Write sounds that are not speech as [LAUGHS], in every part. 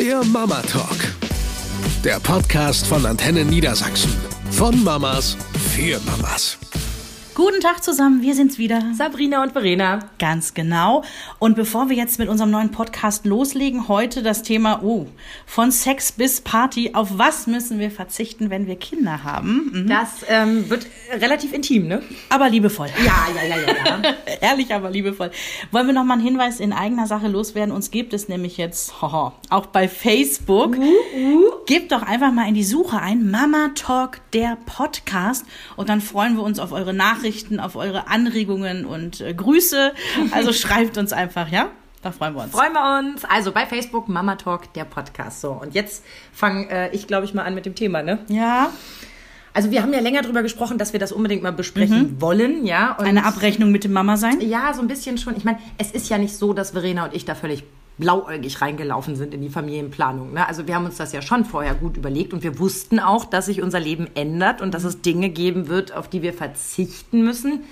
Der Mama Talk. Der Podcast von Antenne Niedersachsen. Von Mamas für Mamas. Guten Tag zusammen, wir sind's wieder. Sabrina und Verena. Ganz genau. Und bevor wir jetzt mit unserem neuen Podcast loslegen, heute das Thema, oh, von Sex bis Party. Auf was müssen wir verzichten, wenn wir Kinder haben? Mhm. Das ähm, wird relativ intim, ne? Aber liebevoll. Ja, ja, ja, ja. ja. [LAUGHS] Ehrlich, aber liebevoll. Wollen wir noch mal einen Hinweis in eigener Sache loswerden? Uns gibt es nämlich jetzt [LAUGHS] hoho, auch bei Facebook. Uh, uh. Gebt doch einfach mal in die Suche ein Mama Talk, der Podcast. Und dann freuen wir uns auf eure Nachrichten Nachrichten, auf eure Anregungen und äh, Grüße. Also [LAUGHS] schreibt uns einfach, ja? Da freuen wir uns. Freuen wir uns. Also bei Facebook Mama Talk, der Podcast. So, und jetzt fange äh, ich, glaube ich, mal an mit dem Thema, ne? Ja. Also wir haben ja länger darüber gesprochen, dass wir das unbedingt mal besprechen mhm. wollen, ja. Und Eine Abrechnung mit dem Mama sein? Ja, so ein bisschen schon. Ich meine, es ist ja nicht so, dass Verena und ich da völlig blauäugig reingelaufen sind in die Familienplanung. Ne? Also wir haben uns das ja schon vorher gut überlegt und wir wussten auch, dass sich unser Leben ändert und dass es Dinge geben wird, auf die wir verzichten müssen.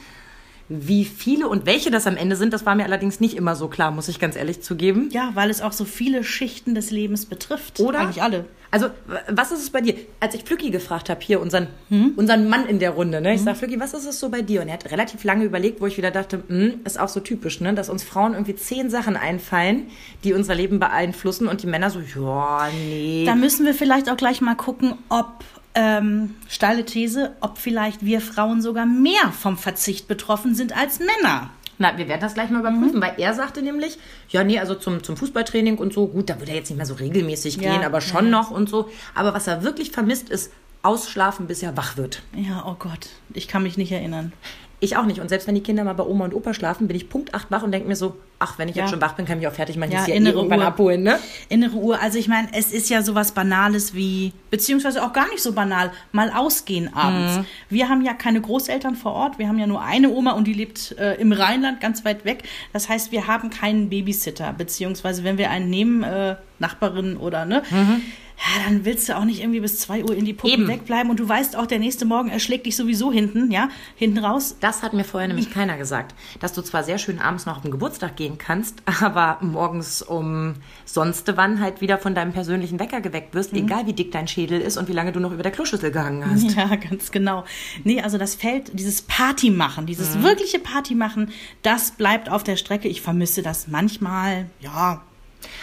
Wie viele und welche das am Ende sind, das war mir allerdings nicht immer so klar, muss ich ganz ehrlich zugeben. Ja, weil es auch so viele Schichten des Lebens betrifft. Oder? Eigentlich alle. Also, was ist es bei dir? Als ich Flücki gefragt habe, hier unseren, hm? unseren Mann in der Runde, ne? ich hm? sage, Flücki, was ist es so bei dir? Und er hat relativ lange überlegt, wo ich wieder dachte, hm, ist auch so typisch, ne? dass uns Frauen irgendwie zehn Sachen einfallen, die unser Leben beeinflussen und die Männer so, ja, nee. Da müssen wir vielleicht auch gleich mal gucken, ob ähm, steile These, ob vielleicht wir Frauen sogar mehr vom Verzicht betroffen sind als Männer. Na, wir werden das gleich mal überprüfen, mhm. weil er sagte nämlich, ja, nee, also zum, zum Fußballtraining und so, gut, da würde er jetzt nicht mehr so regelmäßig ja, gehen, aber schon ja. noch und so. Aber was er wirklich vermisst, ist ausschlafen, bis er wach wird. Ja, oh Gott, ich kann mich nicht erinnern. Ich auch nicht. Und selbst wenn die Kinder mal bei Oma und Opa schlafen, bin ich Punkt 8 wach und denke mir so, ach, wenn ich ja. jetzt schon wach bin, kann ich auch fertig machen. Ja, ja innere irgendwann Uhr. abholen, ne? Innere Uhr. Also ich meine, es ist ja sowas Banales wie, beziehungsweise auch gar nicht so banal, mal ausgehen abends. Mhm. Wir haben ja keine Großeltern vor Ort. Wir haben ja nur eine Oma und die lebt äh, im Rheinland, ganz weit weg. Das heißt, wir haben keinen Babysitter. Beziehungsweise, wenn wir einen nehmen, äh, Nachbarin oder, ne? Mhm ja, dann willst du auch nicht irgendwie bis 2 Uhr in die Puppen Eben. wegbleiben und du weißt auch, der nächste Morgen erschlägt dich sowieso hinten, ja, hinten raus. Das hat mir vorher nämlich keiner gesagt, dass du zwar sehr schön abends noch auf den Geburtstag gehen kannst, [LAUGHS] aber morgens um sonst wann halt wieder von deinem persönlichen Wecker geweckt wirst, mhm. egal wie dick dein Schädel ist und wie lange du noch über der Kloschüssel gehangen hast. [LAUGHS] Ja, ganz genau. Nee, also das Feld, dieses Party machen, dieses mhm. wirkliche Party machen, das bleibt auf der Strecke. Ich vermisse das manchmal, ja,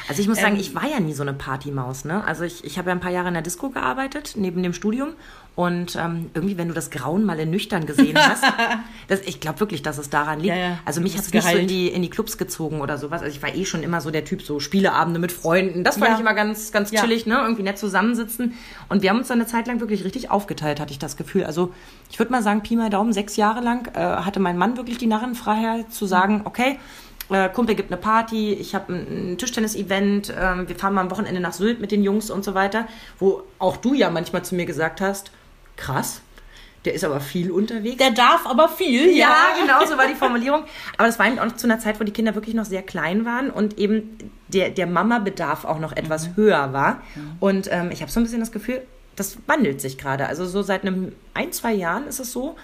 also ich muss sagen, ähm, ich war ja nie so eine Partymaus. Ne? Also ich, ich habe ja ein paar Jahre in der Disco gearbeitet, neben dem Studium. Und ähm, irgendwie, wenn du das Grauen mal in nüchtern gesehen hast, [LAUGHS] das, ich glaube wirklich, dass es daran liegt. Ja, ja. Also mich hat es nicht so in die, in die Clubs gezogen oder sowas. Also ich war eh schon immer so der Typ, so Spieleabende mit Freunden. Das fand ja. ich immer ganz, ganz chillig, ne? Irgendwie nett zusammensitzen. Und wir haben uns dann eine Zeit lang wirklich richtig aufgeteilt, hatte ich das Gefühl. Also ich würde mal sagen, Pi mal Daumen, sechs Jahre lang äh, hatte mein Mann wirklich die Narrenfreiheit zu sagen, okay, äh, Kumpel gibt eine Party, ich habe ein, ein Tischtennis-Event, äh, wir fahren mal am Wochenende nach Sylt mit den Jungs und so weiter, wo auch du ja manchmal zu mir gesagt hast, krass, der ist aber viel unterwegs. Der darf aber viel, ja. Ja, genau, so war die Formulierung. Aber das war eben auch noch zu einer Zeit, wo die Kinder wirklich noch sehr klein waren und eben der, der Mama-Bedarf auch noch etwas mhm. höher war. Mhm. Und ähm, ich habe so ein bisschen das Gefühl, das wandelt sich gerade. Also so seit einem ein, zwei Jahren ist es so,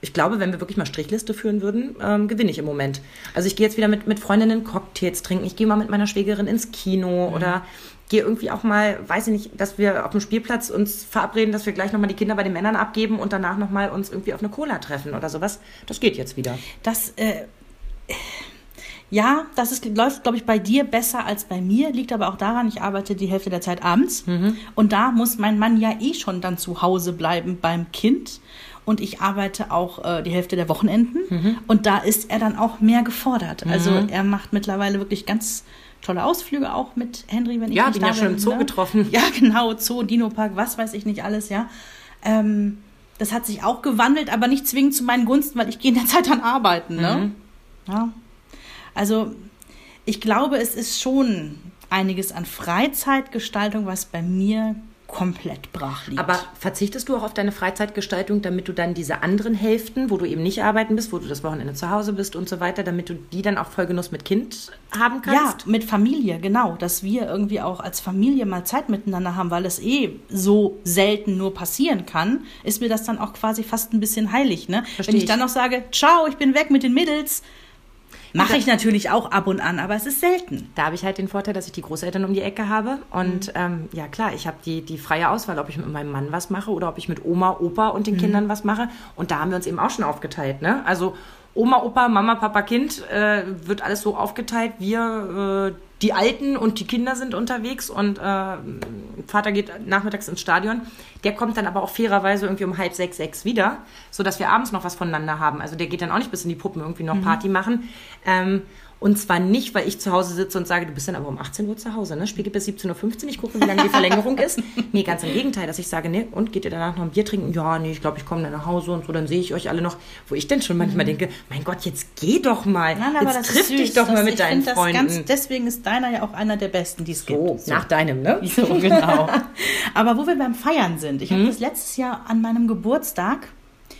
ich glaube, wenn wir wirklich mal Strichliste führen würden, ähm, gewinne ich im Moment. Also ich gehe jetzt wieder mit, mit Freundinnen Cocktails trinken, ich gehe mal mit meiner Schwägerin ins Kino mhm. oder gehe irgendwie auch mal, weiß ich nicht, dass wir auf dem Spielplatz uns verabreden, dass wir gleich nochmal die Kinder bei den Männern abgeben und danach nochmal uns irgendwie auf eine Cola treffen oder sowas. Das geht jetzt wieder. Das, äh, ja, das ist, läuft, glaube ich, bei dir besser als bei mir, liegt aber auch daran, ich arbeite die Hälfte der Zeit abends mhm. und da muss mein Mann ja eh schon dann zu Hause bleiben beim Kind und ich arbeite auch äh, die Hälfte der Wochenenden mhm. und da ist er dann auch mehr gefordert. Also mhm. Er macht mittlerweile wirklich ganz tolle Ausflüge auch mit Henry, wenn ich ja, nicht bin ja schon im Zoo ne? getroffen. [LAUGHS] Ja, genau, Zoo, Dino-Park, was weiß ich nicht alles, ja. Ähm, das hat sich auch gewandelt, aber nicht zwingend zu meinen Gunsten, weil ich gehe in der [LAUGHS] Zeit dann arbeiten. Ne? Mhm. Ja. Also ich glaube, es ist schon einiges an Freizeitgestaltung, was bei mir komplett brach liegt. Aber verzichtest du auch auf deine Freizeitgestaltung, damit du dann diese anderen Hälften, wo du eben nicht arbeiten bist, wo du das Wochenende zu Hause bist und so weiter, damit du die dann auch Vollgenuss mit Kind haben kannst? Ja, mit Familie, genau. Dass wir irgendwie auch als Familie mal Zeit miteinander haben, weil es eh so selten nur passieren kann, ist mir das dann auch quasi fast ein bisschen heilig. Ne? Wenn ich, ich dann noch sage, ciao, ich bin weg mit den Mädels, Mache ich natürlich auch ab und an, aber es ist selten. Da habe ich halt den Vorteil, dass ich die Großeltern um die Ecke habe. Und mhm. ähm, ja, klar, ich habe die, die freie Auswahl, ob ich mit meinem Mann was mache oder ob ich mit Oma, Opa und den mhm. Kindern was mache. Und da haben wir uns eben auch schon aufgeteilt. Ne? Also Oma, Opa, Mama, Papa, Kind äh, wird alles so aufgeteilt. Wir, äh, die Alten und die Kinder sind unterwegs und äh, Vater geht nachmittags ins Stadion. Der kommt dann aber auch fairerweise irgendwie um halb sechs, sechs wieder, sodass wir abends noch was voneinander haben. Also der geht dann auch nicht bis in die Puppen irgendwie noch mhm. Party machen. Ähm, und zwar nicht, weil ich zu Hause sitze und sage, du bist dann aber um 18 Uhr zu Hause, ne? Spiel geht bis 17.15 Uhr, ich gucke, wie lange die Verlängerung ist. [LAUGHS] Nee, ganz im Gegenteil, dass ich sage, ne, und geht ihr danach noch ein Bier trinken? Ja, nee, ich glaube, ich komme dann nach Hause und so, dann sehe ich euch alle noch. Wo ich dann schon manchmal mhm. denke, mein Gott, jetzt geh doch mal. Nein, aber jetzt triff dich doch mal mit deinen Freunden. Ganz, deswegen ist deiner ja auch einer der besten, die es so, gibt. So. Nach deinem, ne? [LAUGHS] So, genau. [LAUGHS] aber wo wir beim Feiern sind, ich mhm. habe das letztes Jahr an meinem Geburtstag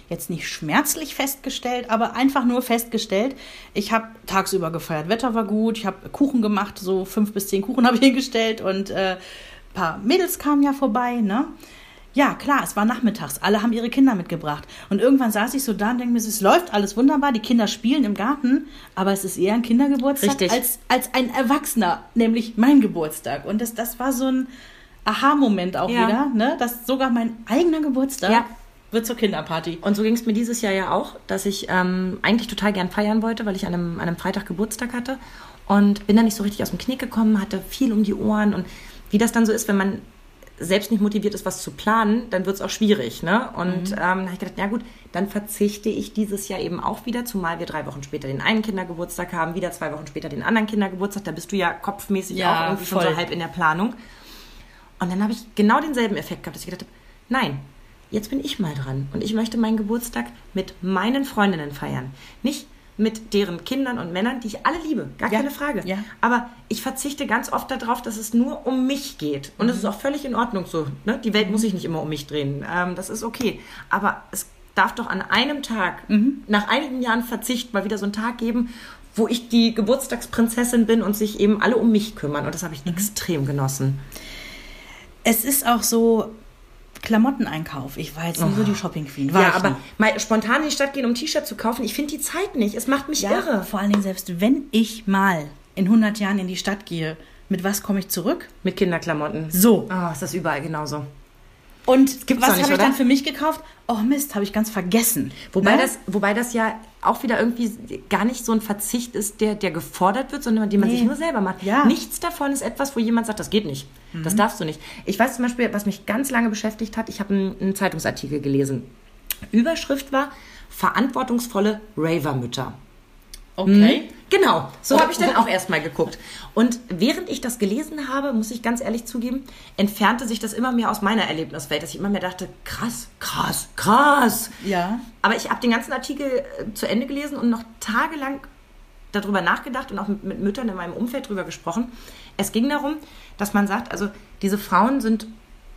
jetzt nicht schmerzlich festgestellt, aber einfach nur festgestellt. Ich habe tagsüber gefeiert, Wetter war gut, ich habe Kuchen gemacht, so fünf bis zehn Kuchen [LAUGHS] habe ich hingestellt und äh, ein paar Mädels kamen ja vorbei, ne? Ja, klar, es war nachmittags. Alle haben ihre Kinder mitgebracht. Und irgendwann saß ich so da und denke mir, es läuft alles wunderbar. Die Kinder spielen im Garten, aber es ist eher ein Kindergeburtstag als, als ein Erwachsener, nämlich mein Geburtstag. Und das, das war so ein Aha-Moment auch ja. wieder, ne? dass sogar mein eigener Geburtstag ja wird zur Kinderparty. Und so ging es mir dieses Jahr ja auch, dass ich ähm, eigentlich total gern feiern wollte, weil ich an einem, an einem Freitag Geburtstag hatte und bin dann nicht so richtig aus dem Knick gekommen, hatte viel um die Ohren und wie das dann so ist, wenn man selbst nicht motiviert ist, was zu planen, dann wird es auch schwierig. Ne? Und mhm. ähm, da habe ich gedacht, ja gut, dann verzichte ich dieses Jahr eben auch wieder, zumal wir drei Wochen später den einen Kindergeburtstag haben, wieder zwei Wochen später den anderen Kindergeburtstag. Da bist du ja kopfmäßig ja, auch irgendwie voll. schon so halb in der Planung. Und dann habe ich genau denselben Effekt gehabt, dass ich gedacht habe, nein, jetzt bin ich mal dran und ich möchte meinen Geburtstag mit meinen Freundinnen feiern. Nicht mit deren Kindern und Männern, die ich alle liebe, gar ja, keine Frage. Ja. Aber ich verzichte ganz oft darauf, dass es nur um mich geht. Und es mhm. ist auch völlig in Ordnung so. Ne? Die Welt muss sich nicht immer um mich drehen. Ähm, das ist okay. Aber es darf doch an einem Tag, mhm. nach einigen Jahren Verzicht, mal wieder so einen Tag geben, wo ich die Geburtstagsprinzessin bin und sich eben alle um mich kümmern. Und das habe ich mhm. extrem genossen. Es ist auch so, Klamotteneinkauf. Ich war jetzt nie oh. so die Shopping Queen. War ja, aber mal spontan in die Stadt gehen, um T-Shirt zu kaufen, ich finde die Zeit nicht. Es macht mich ja, irre. Vor allen Dingen, selbst wenn ich mal in 100 Jahren in die Stadt gehe, mit was komme ich zurück? Mit Kinderklamotten. So. Oh, ist das überall genauso. Und was habe ich dann für mich gekauft? Oh Mist, habe ich ganz vergessen. Wobei, ne? das, wobei das ja auch wieder irgendwie gar nicht so ein Verzicht ist, der, der gefordert wird, sondern den man nee. sich nur selber macht. Ja. Nichts davon ist etwas, wo jemand sagt, das geht nicht. Mhm. Das darfst du nicht. Ich weiß zum Beispiel, was mich ganz lange beschäftigt hat, ich habe einen, einen Zeitungsartikel gelesen. Überschrift war Verantwortungsvolle Raver-Mütter. Okay. Hm? Genau, so habe ich dann auch erstmal geguckt. Und während ich das gelesen habe, muss ich ganz ehrlich zugeben, entfernte sich das immer mehr aus meiner Erlebniswelt, dass ich immer mehr dachte, krass, krass, krass. Ja. Aber ich habe den ganzen Artikel äh, zu Ende gelesen und noch tagelang darüber nachgedacht und auch mit, mit Müttern in meinem Umfeld darüber gesprochen. Es ging darum, dass man sagt, also diese Frauen sind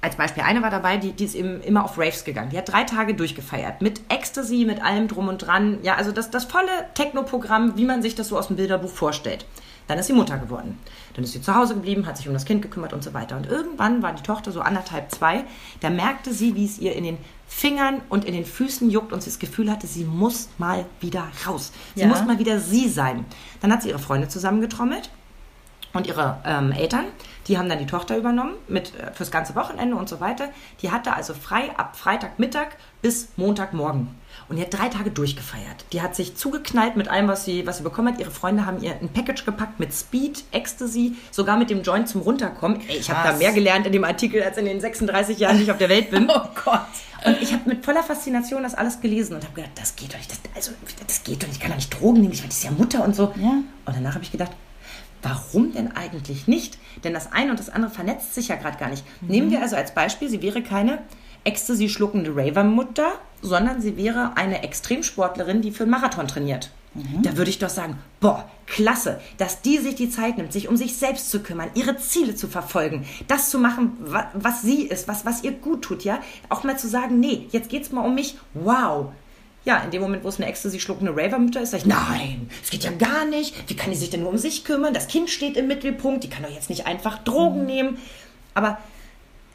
als Beispiel, eine war dabei, die, die ist eben immer auf Raves gegangen. Die hat drei Tage durchgefeiert. Mit Ecstasy, mit allem drum und dran. Ja, also das, das volle Techno-Programm, wie man sich das so aus dem Bilderbuch vorstellt. Dann ist sie Mutter geworden. Dann ist sie zu Hause geblieben, hat sich um das Kind gekümmert und so weiter. Und irgendwann war die Tochter so anderthalb, zwei. Da merkte sie, wie es ihr in den Fingern und in den Füßen juckt und sie das Gefühl hatte, sie muss mal wieder raus. Sie ja. muss mal wieder sie sein. Dann hat sie ihre Freunde zusammengetrommelt und ihre ähm, Eltern. Die haben dann die Tochter übernommen mit äh, fürs ganze Wochenende und so weiter. Die hatte also frei ab Freitagmittag bis Montagmorgen. Und die hat drei Tage durchgefeiert. Die hat sich zugeknallt mit allem, was sie, was sie bekommen hat. Ihre Freunde haben ihr ein Package gepackt mit Speed, Ecstasy, sogar mit dem Joint zum Runterkommen. Ey, ich habe da mehr gelernt in dem Artikel als in den 36 Jahren, die ich auf der Welt bin. [LAUGHS] oh Gott. Und ich habe mit voller Faszination das alles gelesen und habe gedacht, das geht doch nicht. Das, also, das geht doch nicht. Ich kann doch nicht Drogen nehmen. Ich meine, das ist ja Mutter und so. Ja. Und danach habe ich gedacht, Warum denn eigentlich nicht? Denn das eine und das andere vernetzt sich ja gerade gar nicht. Mhm. Nehmen wir also als Beispiel, sie wäre keine Ecstasy schluckende Raver-Mutter, sondern sie wäre eine Extremsportlerin, die für einen Marathon trainiert. Mhm. Da würde ich doch sagen, boah, klasse, dass die sich die Zeit nimmt, sich um sich selbst zu kümmern, ihre Ziele zu verfolgen, das zu machen, was, was sie ist, was, was ihr gut tut, ja. Auch mal zu sagen, nee, jetzt geht's mal um mich, wow, ja, in dem Moment, wo es eine Ecstasy schluckende Raver-Mutter ist, sage ich, nein, es geht ja gar nicht. Wie kann die sich denn nur um sich kümmern? Das Kind steht im Mittelpunkt. Die kann doch jetzt nicht einfach Drogen mhm. nehmen. Aber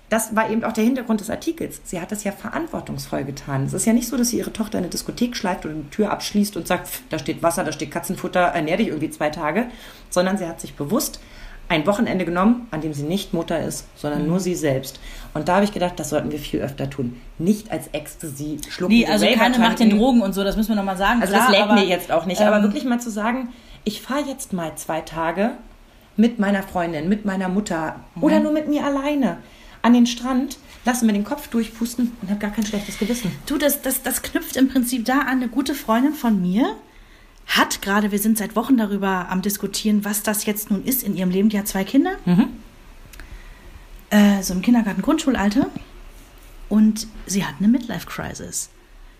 das war eben auch der Hintergrund des Artikels. Sie hat das ja verantwortungsvoll getan. Es ist ja nicht so, dass sie ihre Tochter in eine Diskothek schleift oder eine Tür abschließt und sagt, da steht Wasser, da steht Katzenfutter, ernähr dich irgendwie zwei Tage, sondern sie hat sich bewusst ein Wochenende genommen, an dem sie nicht Mutter ist, sondern Mhm. nur sie selbst. Und da habe ich gedacht, das sollten wir viel öfter tun. Nicht als Ecstasy schlucken. Nee, also keine macht den Drogen und so, das müssen wir nochmal sagen. Also Klar, das lädt aber, mir jetzt auch nicht. aber ähm, wirklich mal zu sagen, ich fahre jetzt mal zwei Tage mit meiner Freundin, mit meiner Mutter Mhm. oder nur mit mir alleine an den Strand, lasse mir den Kopf durchpusten und habe gar kein schlechtes Gewissen. Du, das, das, das knüpft im Prinzip da an. Eine gute Freundin von mir hat gerade, wir sind seit Wochen darüber am diskutieren, was das jetzt nun ist in ihrem Leben. Die hat zwei Kinder, äh, so im Kindergarten, Grundschulalter. Und sie hat eine Midlife-Crisis.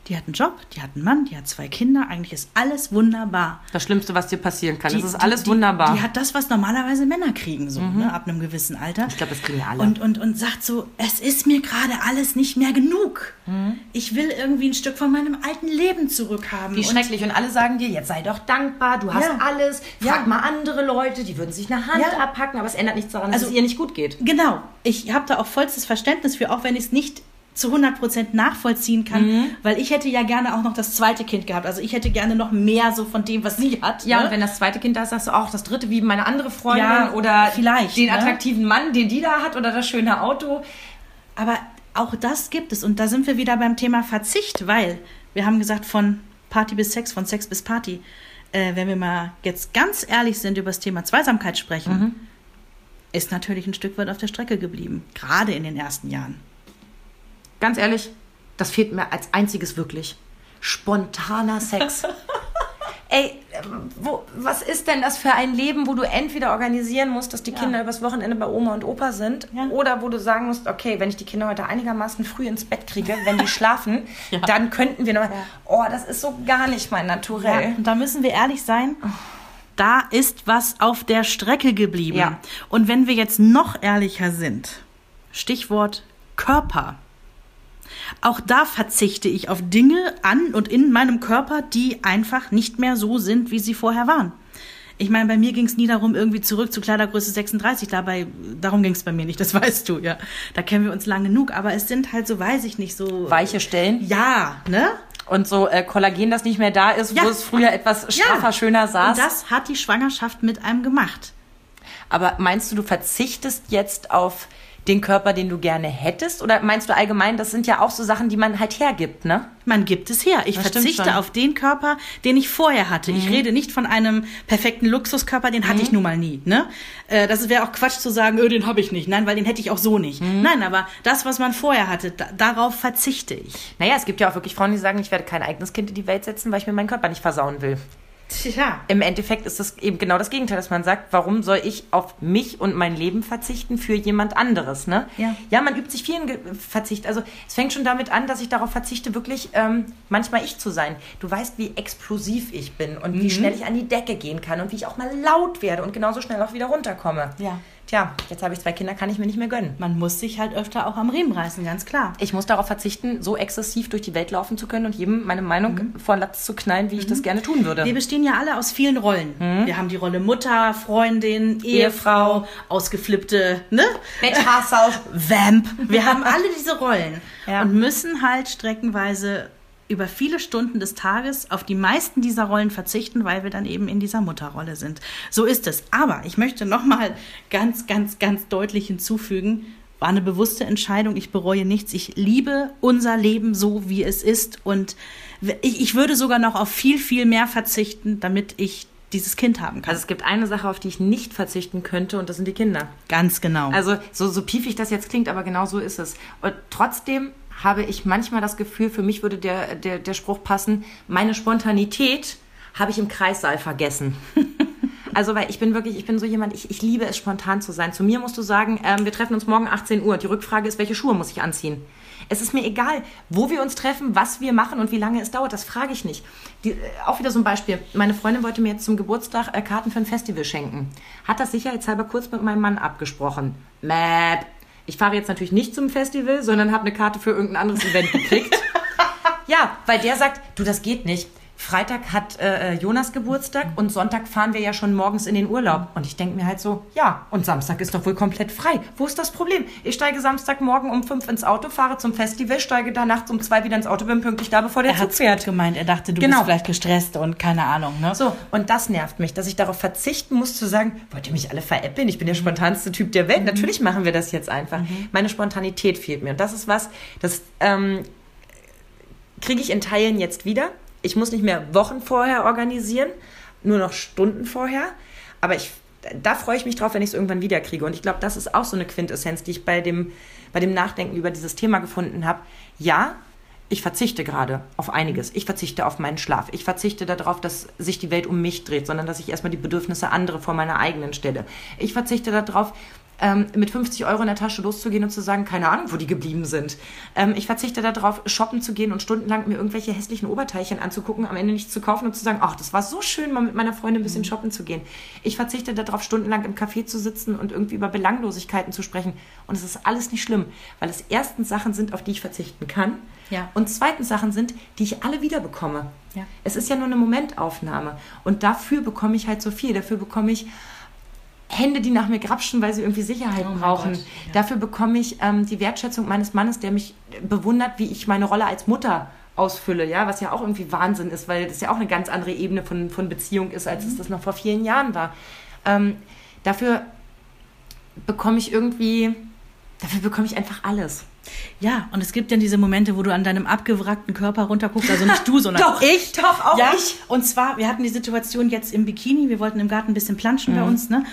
Die hat einen Job, die hat einen Mann, die hat zwei Kinder. Eigentlich ist alles wunderbar. Das Schlimmste, was dir passieren kann. Die- das ist alles die, wunderbar. Mhm. Die hat das, was normalerweise Männer kriegen, so ne, ab einem gewissen Alter. Ich glaube, das kriegen wir alle. Und, und, und sagt so, es ist mir gerade alles nicht mehr genug. Mhm. Ich will irgendwie ein Stück von meinem alten Leben zurückhaben. Wie Und- schrecklich. Und alle sagen dir, jetzt sei doch dankbar, du hast Ja. alles. Frag Ja. mal andere Leute, die würden sich eine Hand Ja. abhacken, aber es ändert nichts daran, dass Also- es ihr nicht gut geht. Genau. Ich habe da auch vollstes Verständnis für, auch wenn ich es nicht zu 100% nachvollziehen kann, Mhm. weil ich hätte ja gerne auch noch das zweite Kind gehabt. Also ich hätte gerne noch mehr so von dem, was sie hat. Ja, ne? und wenn das zweite Kind da ist, sagst du auch das dritte wie meine andere Freundin Ja, oder vielleicht, den ne? attraktiven Mann, den die da hat oder das schöne Auto. Aber auch das gibt es. Und da sind wir wieder beim Thema Verzicht, weil wir haben gesagt, von Party bis Sex, von Sex bis Party. Äh, wenn wir mal jetzt ganz ehrlich sind über das Thema Zweisamkeit sprechen, ist natürlich ein Stück weit auf der Strecke geblieben. Gerade in den ersten Jahren. Ganz ehrlich, das fehlt mir als einziges wirklich. Spontaner Sex. [LAUGHS] Ey, wo, was ist denn das für ein Leben, wo du entweder organisieren musst, dass die Kinder übers Wochenende bei Oma und Opa sind, Ja. oder wo du sagen musst, okay, wenn ich die Kinder heute einigermaßen früh ins Bett kriege, wenn die [LAUGHS] schlafen, dann könnten wir noch. Oh, das ist so gar nicht mein Naturell. Ja, und da müssen wir ehrlich sein. Da ist was auf der Strecke geblieben. Ja. Und wenn wir jetzt noch ehrlicher sind, Stichwort Körper. Auch da verzichte ich auf Dinge an und in meinem Körper, die einfach nicht mehr so sind, wie sie vorher waren. Ich meine, bei mir ging es nie darum, irgendwie zurück zu Kleidergröße 36. Dabei, darum ging es bei mir nicht, das [LAUGHS] weißt du, ja. Da kennen wir uns lang genug. Aber es sind halt so, weiß ich nicht, so. Weiche Stellen Ja, ne? und so äh, Kollagen, das nicht mehr da ist, Ja. wo es früher etwas straffer, schöner saß. Und das hat die Schwangerschaft mit einem gemacht. Aber meinst du, du verzichtest jetzt auf den Körper, den du gerne hättest? Oder meinst du allgemein, das sind ja auch so Sachen, die man halt hergibt, ne? Man gibt es her. Ich Das verzichte. Mhm. auf den Körper, den ich vorher hatte. Ich rede nicht von einem perfekten Luxuskörper, den hatte ich nun mal nie. Ne? Äh, Das wäre auch Quatsch zu sagen, öh, den habe ich nicht. Nein, weil den hätte ich auch so nicht. Mhm. Nein, aber das, was man vorher hatte, da, darauf verzichte ich. Naja, es gibt ja auch wirklich Frauen, die sagen, ich werde kein eigenes Kind in die Welt setzen, weil ich mir meinen Körper nicht versauen will. Tja. Im Endeffekt ist es eben genau das Gegenteil, dass man sagt, warum soll ich auf mich und mein Leben verzichten für jemand anderes, ne? Ja. Ja, man übt sich vielen Ge Verzicht. Also es fängt schon damit an, dass ich darauf verzichte, wirklich ähm, manchmal ich zu sein. Du weißt, wie explosiv ich bin und Mhm. wie schnell ich an die Decke gehen kann und wie ich auch mal laut werde und genauso schnell auch wieder runterkomme. Ja. Tja, jetzt habe ich zwei Kinder, kann ich mir nicht mehr gönnen. Man muss sich halt öfter auch am Riemen reißen, ganz klar. Ich muss darauf verzichten, so exzessiv durch die Welt laufen zu können und jedem meine Meinung Mhm. vor Latz zu knallen, wie ich das gerne tun würde. Wir bestehen ja alle aus vielen Rollen. Wir haben die Rolle Mutter, Freundin, Ehefrau, Ehefrau. ausgeflippte, ne? Betthasser. [LAUGHS] Vamp. Wir [LAUGHS] haben alle diese Rollen Ja. und müssen halt streckenweise über viele Stunden des Tages auf die meisten dieser Rollen verzichten, weil wir dann eben in dieser Mutterrolle sind. So ist es. Aber ich möchte noch mal ganz, ganz, ganz deutlich hinzufügen, war eine bewusste Entscheidung. Ich bereue nichts. Ich liebe unser Leben so, wie es ist. Und ich, ich würde sogar noch auf viel, viel mehr verzichten, damit ich dieses Kind haben kann. Also es gibt eine Sache, auf die ich nicht verzichten könnte und das sind die Kinder. ganz genau. Also so, so piefig das jetzt klingt, aber genau so ist es. Und trotzdem habe ich manchmal das Gefühl, für mich würde der, der, der Spruch passen, meine Spontanität habe ich im Kreissaal vergessen. [LAUGHS] Also, weil ich bin wirklich, ich bin so jemand, ich, ich liebe es, spontan zu sein. Zu mir musst du sagen, ähm, wir treffen uns morgen 18 Uhr. Die Rückfrage ist, welche Schuhe muss ich anziehen? Es ist mir egal, wo wir uns treffen, was wir machen und wie lange es dauert. Das frage ich nicht. Die, äh, auch wieder so ein Beispiel. Meine Freundin wollte mir jetzt zum Geburtstag äh, Karten für ein Festival schenken. Hat das sicherheitshalber kurz mit meinem Mann abgesprochen. Mäp. Ich fahre jetzt natürlich nicht zum Festival, sondern habe eine Karte für irgendein anderes Event gekriegt. [LAUGHS] ja, weil der sagt, du, das geht nicht Freitag hat äh, Jonas Geburtstag und Sonntag fahren wir ja schon morgens in den Urlaub. Und ich denke mir halt so, ja, und Samstag ist doch wohl komplett frei. Wo ist das Problem? Ich steige Samstagmorgen um fünf ins Auto, fahre zum Festival, steige da nachts um zwei wieder ins Auto, bin pünktlich da, bevor der Er Zug hat fährt. gemeint, er dachte, du Genau. bist vielleicht gestresst und keine Ahnung, ne? So, und das nervt mich, dass ich darauf verzichten muss zu sagen, wollt ihr mich alle veräppeln? Ich bin der spontanste Typ der Welt. Natürlich machen wir das jetzt einfach. Meine Spontanität fehlt mir. Und das ist was, das ähm, kriege ich in Teilen jetzt wieder. Ich muss nicht mehr Wochen vorher organisieren, nur noch Stunden vorher. Aber ich, da freue ich mich drauf, wenn ich es irgendwann wieder kriege. Und ich glaube, das ist auch so eine Quintessenz, die ich bei dem, bei dem Nachdenken über dieses Thema gefunden habe. Ja, ich verzichte gerade auf einiges. Ich verzichte auf meinen Schlaf. Ich verzichte darauf, dass sich die Welt um mich dreht, sondern dass ich erstmal die Bedürfnisse anderer vor meiner eigenen stelle. Ich verzichte darauf, ähm, mit 50 Euro in der Tasche loszugehen und zu sagen, keine Ahnung, wo die geblieben sind. Ähm, ich verzichte darauf, shoppen zu gehen und stundenlang mir irgendwelche hässlichen Oberteilchen anzugucken, am Ende nichts zu kaufen und zu sagen, ach, das war so schön, mal mit meiner Freundin ein bisschen shoppen zu gehen. Ich verzichte darauf, stundenlang im Café zu sitzen und irgendwie über Belanglosigkeiten zu sprechen. Und es ist alles nicht schlimm, weil es erstens Sachen sind, auf die ich verzichten kann. Ja. Und zweitens Sachen sind, die ich alle wieder bekomme. Ja. Es ist ja nur eine Momentaufnahme. Und dafür bekomme ich halt so viel. Dafür bekomme ich Hände, die nach mir grapschen, weil sie irgendwie Sicherheit Oh brauchen. Gott, ja. Dafür bekomme ich ähm, die Wertschätzung meines Mannes, der mich bewundert, wie ich meine Rolle als Mutter ausfülle, ja, was ja auch irgendwie Wahnsinn ist, weil das ja auch eine ganz andere Ebene von, von Beziehung ist, als es das noch vor vielen Jahren war. Ähm, dafür bekomme ich irgendwie, dafür bekomme ich einfach alles. Ja, und es gibt dann diese Momente, wo du an deinem abgewrackten Körper runterguckst, also nicht du, [LAUGHS] sondern Doch, ich. doch, auch ja? ich. Und zwar, wir hatten die Situation jetzt im Bikini, wir wollten im Garten ein bisschen planschen Mhm. bei uns, ne?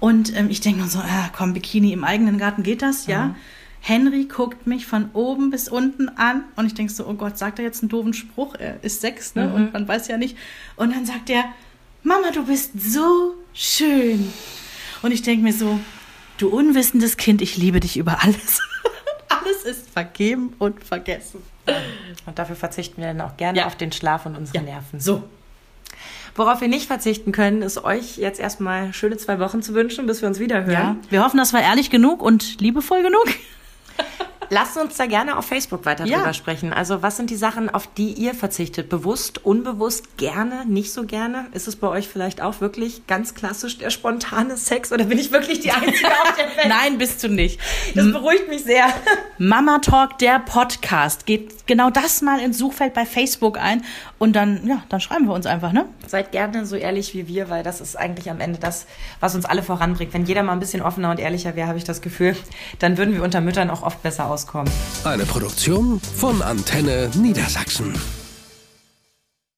Und ähm, ich denke nur so, ah, komm, Bikini im eigenen Garten geht das, ja? Mhm. Henry guckt mich von oben bis unten an und ich denke so, oh Gott, sagt er jetzt einen doofen Spruch? Er ist sechs, ne? Mhm. Und man weiß ja nicht. Und dann sagt er, Mama, du bist so schön. Und ich denke mir so, du unwissendes Kind, ich liebe dich über alles. Alles ist vergeben und vergessen. Und dafür verzichten wir dann auch gerne Ja. auf den Schlaf und unsere Nerven. So. Worauf wir nicht verzichten können, ist euch jetzt erstmal schöne zwei Wochen zu wünschen, bis wir uns wieder hören. Ja. Wir hoffen, das war ehrlich genug und liebevoll genug. Lasst uns da gerne auf Facebook weiter Ja. drüber sprechen. Also was sind die Sachen, auf die ihr verzichtet? Bewusst, unbewusst, gerne, nicht so gerne? Ist es bei euch vielleicht auch wirklich ganz klassisch der spontane Sex oder bin ich wirklich die Einzige auf der Welt? [LAUGHS] Nein, bist du nicht. Das beruhigt mich sehr. [LAUGHS] Mama Talk, der Podcast. Geht genau das mal ins Suchfeld bei Facebook ein und dann, ja, dann schreiben wir uns einfach, ne? Seid gerne so ehrlich wie wir, weil das ist eigentlich am Ende das, was uns alle voranbringt. Wenn jeder mal ein bisschen offener und ehrlicher wäre, habe ich das Gefühl, dann würden wir unter Müttern auch oft besser auskommen. Eine Produktion von Antenne Niedersachsen.